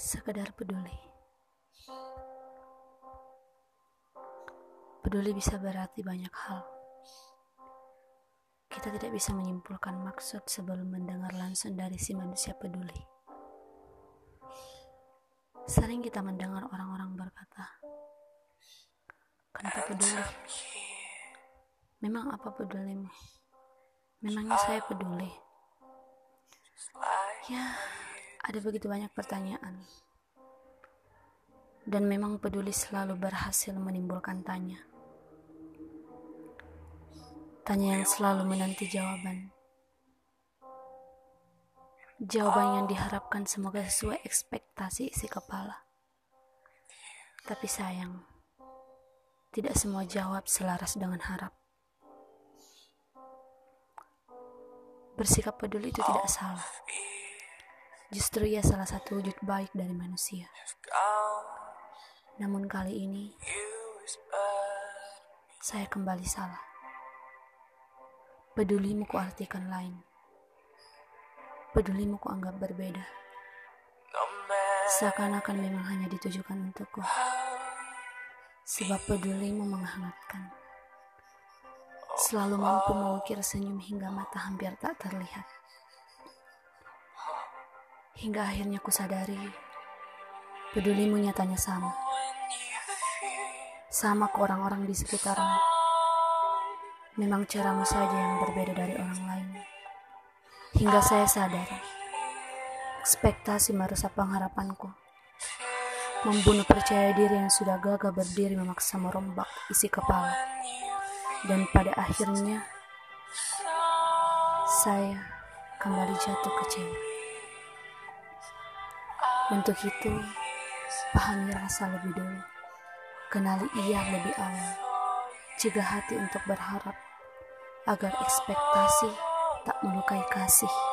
Sekedar peduli. Peduli bisa berarti banyak hal. Kita tidak bisa menyimpulkan maksud sebelum mendengar langsung dari si manusia peduli. Sering kita mendengar orang-orang berkata, "Kenapa peduli?" Memang apa pedulimu? Memangnya saya peduli? Ya, ada begitu banyak pertanyaan. Dan memang peduli selalu berhasil menimbulkan tanya. Tanya yang selalu menanti jawaban. Jawaban yang diharapkan semoga sesuai ekspektasi isi kepala. Tapi sayang, tidak semua jawab selaras dengan harap. Bersikap peduli itu tidak salah. Justru ia salah satu wujud baik dari manusia. Namun kali ini, saya kembali salah. Pedulimu kuartikan lain. Pedulimu kuanggap berbeda. Seakan-akan memang hanya ditujukan untukku. Sebab pedulimu menghangatkan selalu mampu mengukir senyum hingga mata hampir tak terlihat. Hingga akhirnya ku sadari, pedulimu nyatanya sama. Sama ke orang-orang di sekitarmu. Memang caramu saja yang berbeda dari orang lain. Hingga saya sadar, ekspektasi merusak pengharapanku. Membunuh percaya diri yang sudah gagah berdiri memaksa merombak isi kepala dan pada akhirnya saya kembali jatuh kecewa. Untuk itu, pahami rasa lebih dulu, kenali ia lebih awal, cegah hati untuk berharap agar ekspektasi tak melukai kasih.